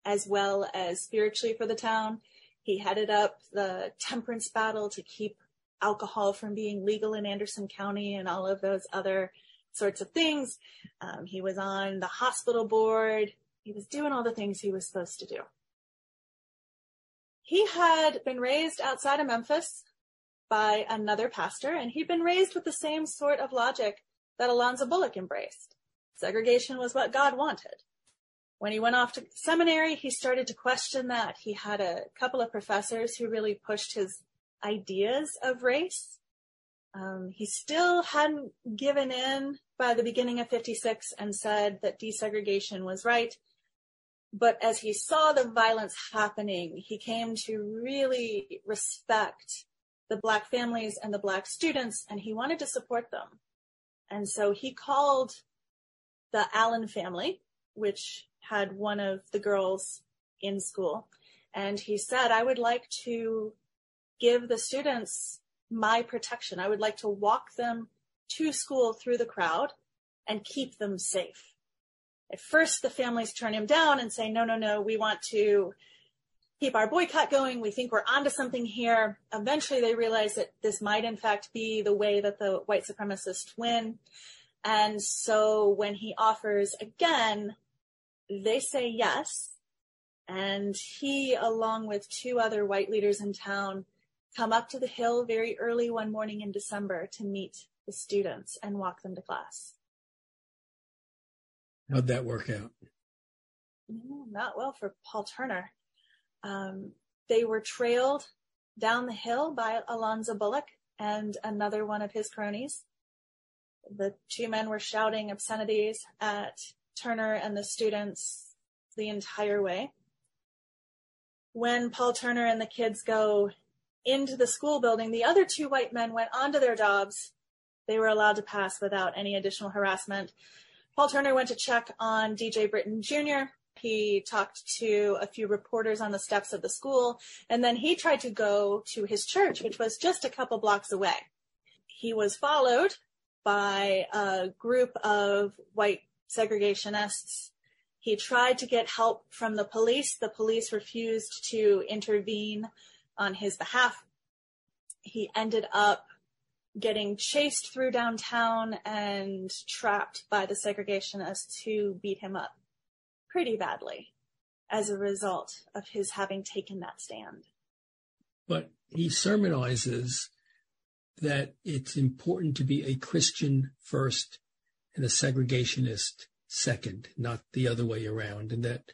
as well as spiritually for the town. He headed up the temperance battle to keep alcohol from being legal in Anderson County and all of those other sorts of things. Um, he was on the hospital board. He was doing all the things he was supposed to do. He had been raised outside of Memphis by another pastor, and he'd been raised with the same sort of logic that Alonzo Bullock embraced. Segregation was what God wanted. When he went off to seminary, he started to question that. He had a couple of professors who really pushed his ideas of race. Um, he still hadn't given in by the beginning of 56 and said that desegregation was right. But as he saw the violence happening, he came to really respect the black families and the black students and he wanted to support them. And so he called the Allen family, which had one of the girls in school. And he said, I would like to give the students my protection. I would like to walk them to school through the crowd and keep them safe. At first, the families turn him down and say, no, no, no, we want to keep our boycott going. We think we're onto something here. Eventually, they realize that this might, in fact, be the way that the white supremacists win. And so when he offers again, they say yes. And he, along with two other white leaders in town, come up to the hill very early one morning in December to meet the students and walk them to class. How'd that work out? Mm, not well for Paul Turner. Um, they were trailed down the hill by Alonzo Bullock and another one of his cronies. The two men were shouting obscenities at Turner and the students the entire way. When Paul Turner and the kids go into the school building, the other two white men went onto their jobs. They were allowed to pass without any additional harassment. Paul Turner went to check on DJ Brittain Jr. He talked to a few reporters on the steps of the school, and then he tried to go to his church, which was just a couple blocks away. He was followed by a group of white segregationists. He tried to get help from the police. The police refused to intervene on his behalf. He ended up getting chased through downtown and trapped by the segregationists who beat him up pretty badly as a result of his having taken that stand. But he sermonizes that it's important to be a Christian first and a segregationist second, not the other way around, and that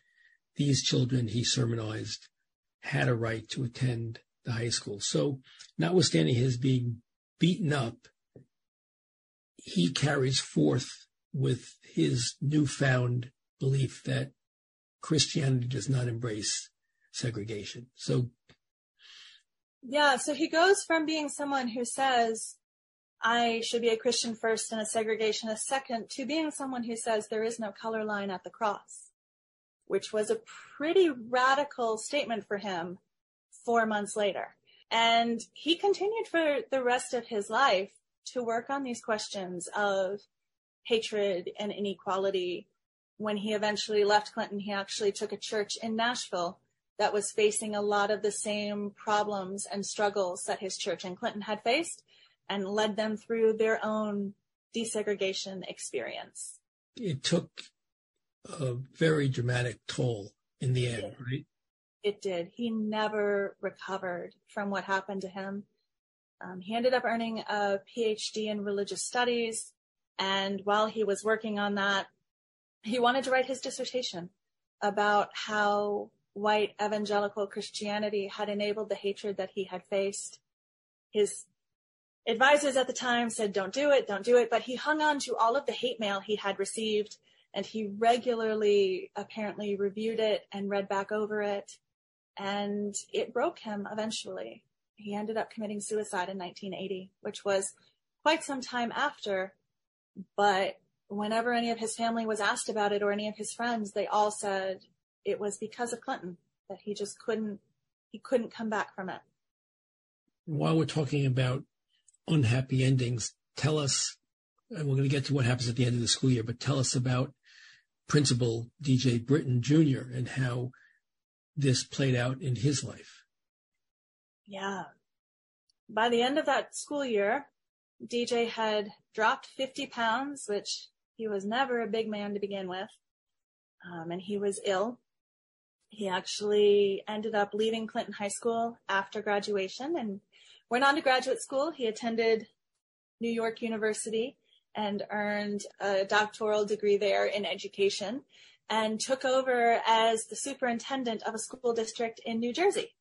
these children he sermonized had a right to attend the high school. So, notwithstanding his being beaten up, he carries forth with his newfound belief that Christianity does not embrace segregation. So, yeah, so he goes from being someone who says, I should be a Christian first and a segregationist second, to being someone who says there is no color line at the cross, which was a pretty radical statement for him four months later. And he continued for the rest of his life to work on these questions of hatred and inequality. When he eventually left Clinton, he actually took a church in Nashville that was facing a lot of the same problems and struggles that his church in Clinton had faced and led them through their own desegregation experience. It took a very dramatic toll in the end, right? It did. He never recovered from what happened to him. Um, he ended up earning a PhD in religious studies. And while he was working on that, he wanted to write his dissertation about how white evangelical Christianity had enabled the hatred that he had faced. His advisors at the time said, don't do it, don't do it. But he hung on to all of the hate mail he had received and he regularly apparently reviewed it and read back over it. And it broke him eventually. He ended up committing suicide in 1980, which was quite some time after, but whenever any of his family was asked about it or any of his friends, they all said it was because of Clinton that he just couldn't he couldn't come back from it. While we're talking about unhappy endings, tell us, and we're going to get to what happens at the end of the school year, but tell us about Principal DJ Brittain Jr. and how this played out in his life. Yeah. By the end of that school year, DJ had dropped 50 pounds, which he was never a big man to begin with. Um, and he was ill. He actually ended up leaving Clinton High School after graduation and went on to graduate school. He attended New York University and earned a doctoral degree there in education and took over as the superintendent of a school district in New Jersey.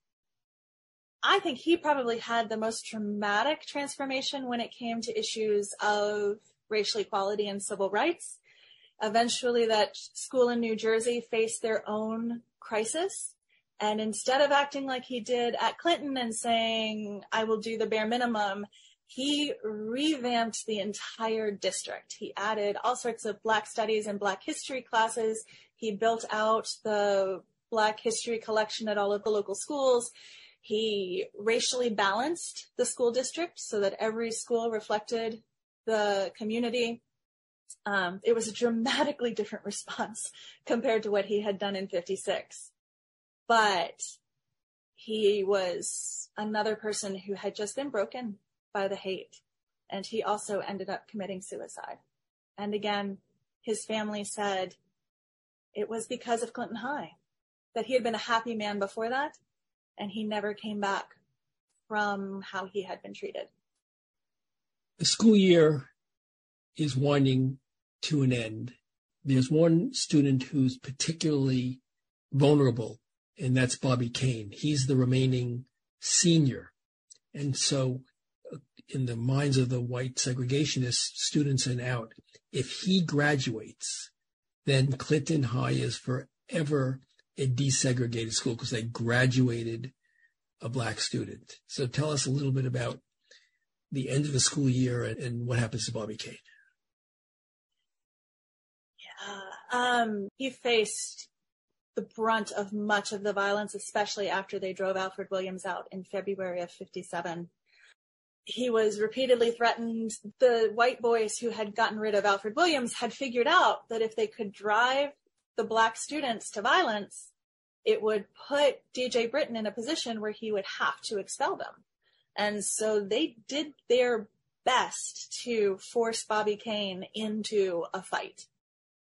I think he probably had the most dramatic transformation when it came to issues of racial equality and civil rights. Eventually, that school in New Jersey faced their own crisis. And instead of acting like he did at Clinton and saying, I will do the bare minimum, he revamped the entire district. He added all sorts of Black studies and Black history classes. He built out the Black history collection at all of the local schools. He racially balanced the school district so that every school reflected the community. Um, it was a dramatically different [laughs] response compared to what he had done in 56. But he was another person who had just been broken by the hate. And he also ended up committing suicide. And again, his family said it was because of Clinton High, that he had been a happy man before that, and he never came back from how he had been treated. The school year is winding to an end. There's one student who's particularly vulnerable, and that's Bobby Cain. He's the remaining senior. And so, uh, in the minds of the white segregationist students and out, if he graduates, then Clinton High is forever a desegregated school because they graduated a black student. So tell us a little bit about the end of the school year and, and what happens to Bobby Cain. Yeah, um, he faced the brunt of much of the violence, especially after they drove Alfred Williams out in February of 57. He was repeatedly threatened. The white boys who had gotten rid of Alfred Williams had figured out that if they could drive the black students to violence, it would put DJ Brittain in a position where he would have to expel them. And so they did their best to force Bobby Cain into a fight.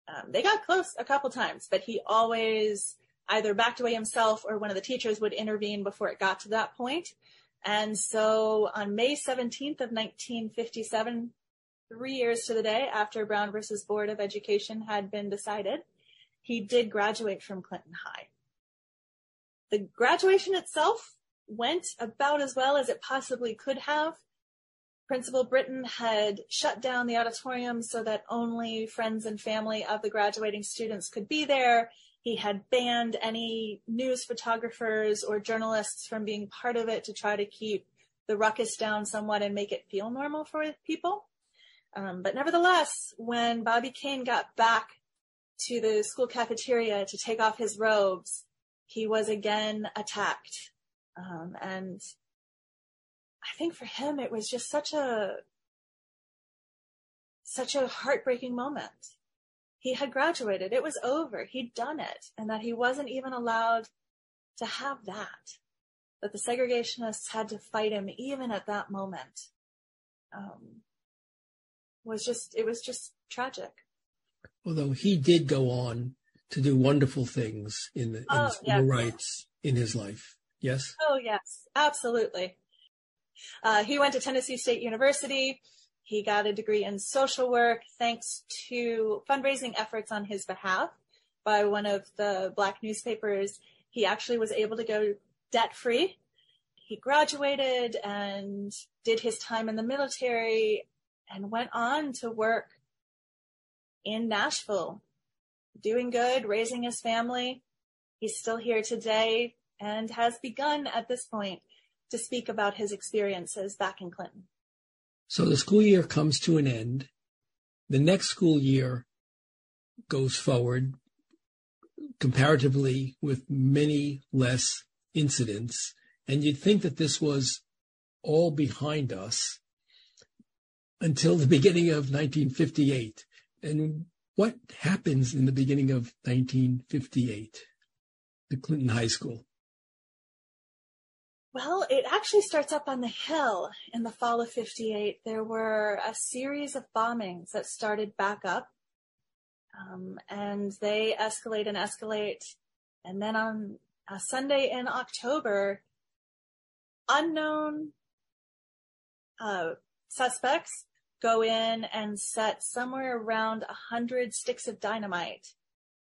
Um, they got close a couple times, but he always either backed away himself or one of the teachers would intervene before it got to that point. And so on May 17th of 1957, three years to the day after Brown versus Board of Education had been decided, he did graduate from Clinton High. The graduation itself went about as well as it possibly could have. Principal Brittain had shut down the auditorium so that only friends and family of the graduating students could be there. He had banned any news photographers or journalists from being part of it to try to keep the ruckus down somewhat and make it feel normal for people. Um, but nevertheless, when Bobby Cain got back to the school cafeteria to take off his robes, he was again attacked. Um, and I think for him, it was just such a, such a heartbreaking moment. He had graduated. It was over. He'd done it and that he wasn't even allowed to have that, that the segregationists had to fight him even at that moment. Um, was just, it was just tragic although he did go on to do wonderful things in the, oh, civil yes. rights in his life. Yes? Oh, yes, absolutely. Uh, he went to Tennessee State University. He got a degree in social work thanks to fundraising efforts on his behalf by one of the black newspapers. He actually was able to go debt free. He graduated and did his time in the military and went on to work in Nashville, doing good, raising his family. He's still here today and has begun at this point to speak about his experiences back in Clinton. So the school year comes to an end. The next school year goes forward comparatively with many less incidents. And you'd think that this was all behind us until the [laughs] beginning of 1958. And what happens in the beginning of 1958, the Clinton High School? Well, it actually starts up on the hill in the fall of 58. There were a series of bombings that started back up. Um, and they escalate and escalate. And then on a Sunday in October, unknown uh, suspects go in and set somewhere around a hundred sticks of dynamite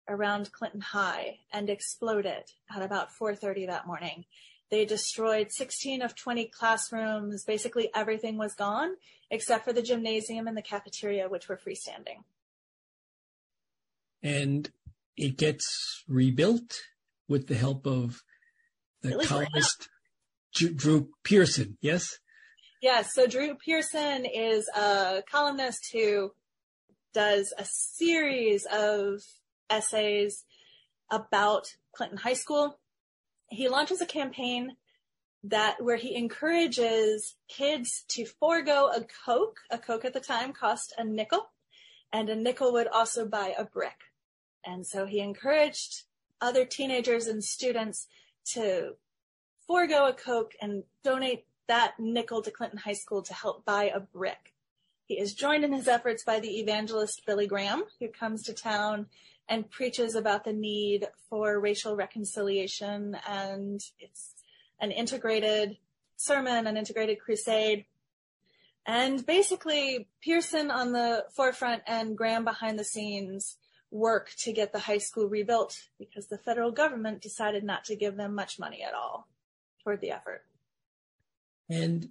around Clinton High and explode it at about 4:30 that morning. They destroyed 16 of 20 classrooms. Basically, everything was gone except for the gymnasium and the cafeteria, which were freestanding. And it gets rebuilt with the help of the columnist Drew Pearson. Yes. Yes. So Drew Pearson is a columnist who does a series of essays about Clinton High School he launches a campaign that where he encourages kids to forego a Coke. A Coke at the time cost a nickel and a nickel would also buy a brick. And so he encouraged other teenagers and students to forego a Coke and donate that nickel to Clinton High School to help buy a brick. He is joined in his efforts by the evangelist Billy Graham, who comes to town and preaches about the need for racial reconciliation and it's an integrated sermon, an integrated crusade. And basically Pearson on the forefront and Graham behind the scenes work to get the high school rebuilt because the federal government decided not to give them much money at all toward the effort. And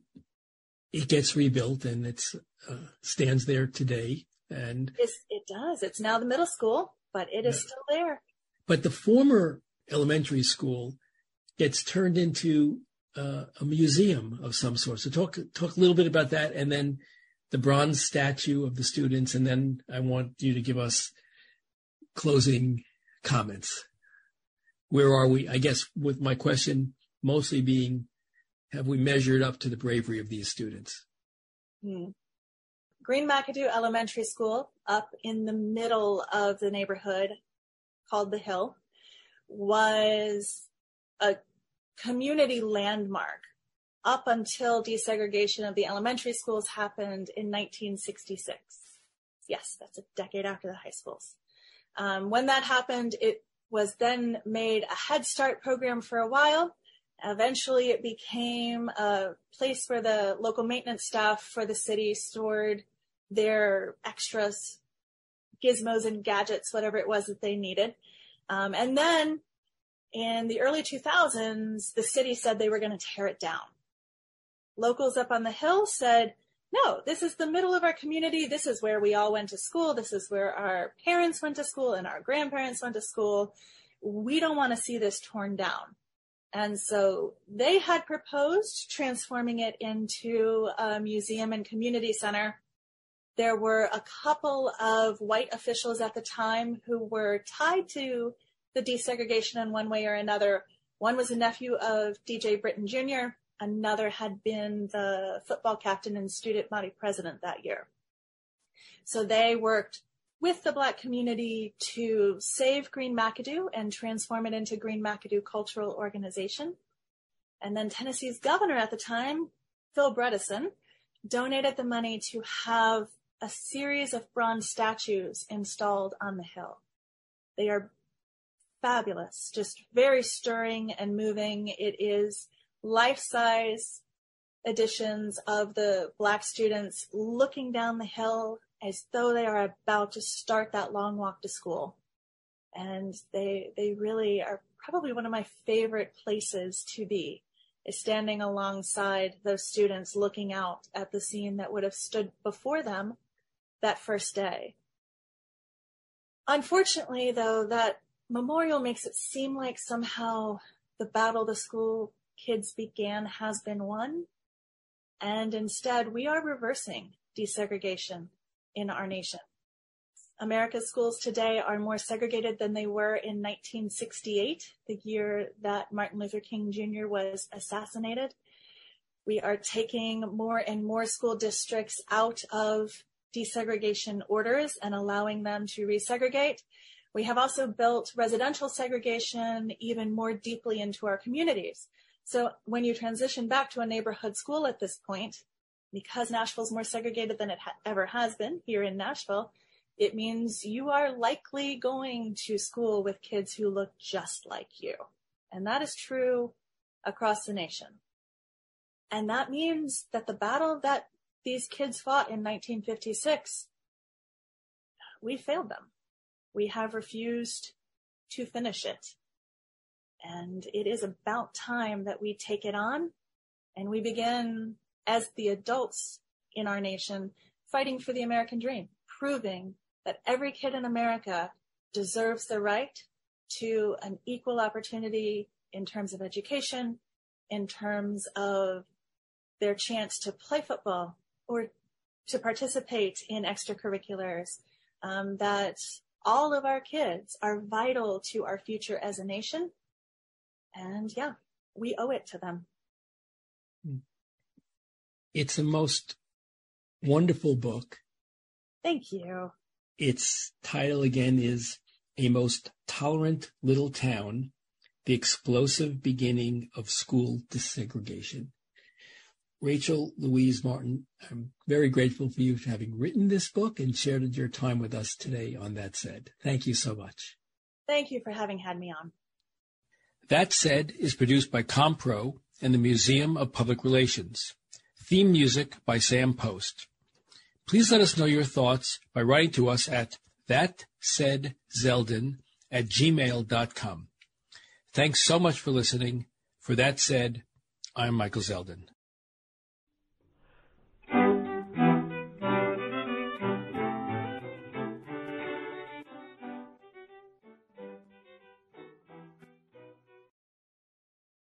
it gets rebuilt and it uh, stands there today. And it's, it does. It's now the middle school but it is still there. But the former elementary school gets turned into uh, a museum of some sort. So talk talk a little bit about that, and then the bronze statue of the students, and then I want you to give us closing comments. Where are we? I guess with my question mostly being, have we measured up to the bravery of these students? Hmm. Green McAdoo Elementary School up in the middle of the neighborhood called The Hill was a community landmark up until desegregation of the elementary schools happened in 1966. Yes, that's a decade after the high schools. Um, when that happened, it was then made a Head Start program for a while. Eventually, it became a place where the local maintenance staff for the city stored their extras, gizmos and gadgets, whatever it was that they needed. Um, and then in the early 2000s, the city said they were going to tear it down. Locals up on the hill said, no, this is the middle of our community. This is where we all went to school. This is where our parents went to school and our grandparents went to school. We don't want to see this torn down. And so they had proposed transforming it into a museum and community center there were a couple of white officials at the time who were tied to the desegregation in one way or another. One was a nephew of DJ Brittain Jr. Another had been the football captain and student body president that year. So they worked with the black community to save Green McAdoo and transform it into Green McAdoo Cultural Organization. And then Tennessee's governor at the time, Phil Bredesen, donated the money to have a series of bronze statues installed on the hill. They are fabulous, just very stirring and moving. It is life-size editions of the black students looking down the hill as though they are about to start that long walk to school. And they, they really are probably one of my favorite places to be is standing alongside those students looking out at the scene that would have stood before them that first day. Unfortunately, though, that memorial makes it seem like somehow the battle the school kids began has been won. And instead, we are reversing desegregation in our nation. America's schools today are more segregated than they were in 1968, the year that Martin Luther King Jr. was assassinated. We are taking more and more school districts out of desegregation orders and allowing them to resegregate. We have also built residential segregation even more deeply into our communities. So when you transition back to a neighborhood school at this point, because Nashville's more segregated than it ha- ever has been here in Nashville, it means you are likely going to school with kids who look just like you. And that is true across the nation. And that means that the battle that these kids fought in 1956, we failed them. We have refused to finish it. And it is about time that we take it on and we begin as the adults in our nation fighting for the American dream, proving that every kid in America deserves the right to an equal opportunity in terms of education, in terms of their chance to play football or to participate in extracurriculars, um, that all of our kids are vital to our future as a nation. And yeah, we owe it to them. It's a most wonderful book. Thank you. Its title again is A Most Tolerant Little Town The Explosive Beginning of School Desegregation. Rachel Louise Martin, I'm very grateful for you for having written this book and shared your time with us today on That Said. Thank you so much. Thank you for having had me on. That Said is produced by Compro and the Museum of Public Relations. Theme music by Sam Post. Please let us know your thoughts by writing to us at thatsaidzeldin at gmail.com. Thanks so much for listening. For That Said, I'm Michael Zeldin.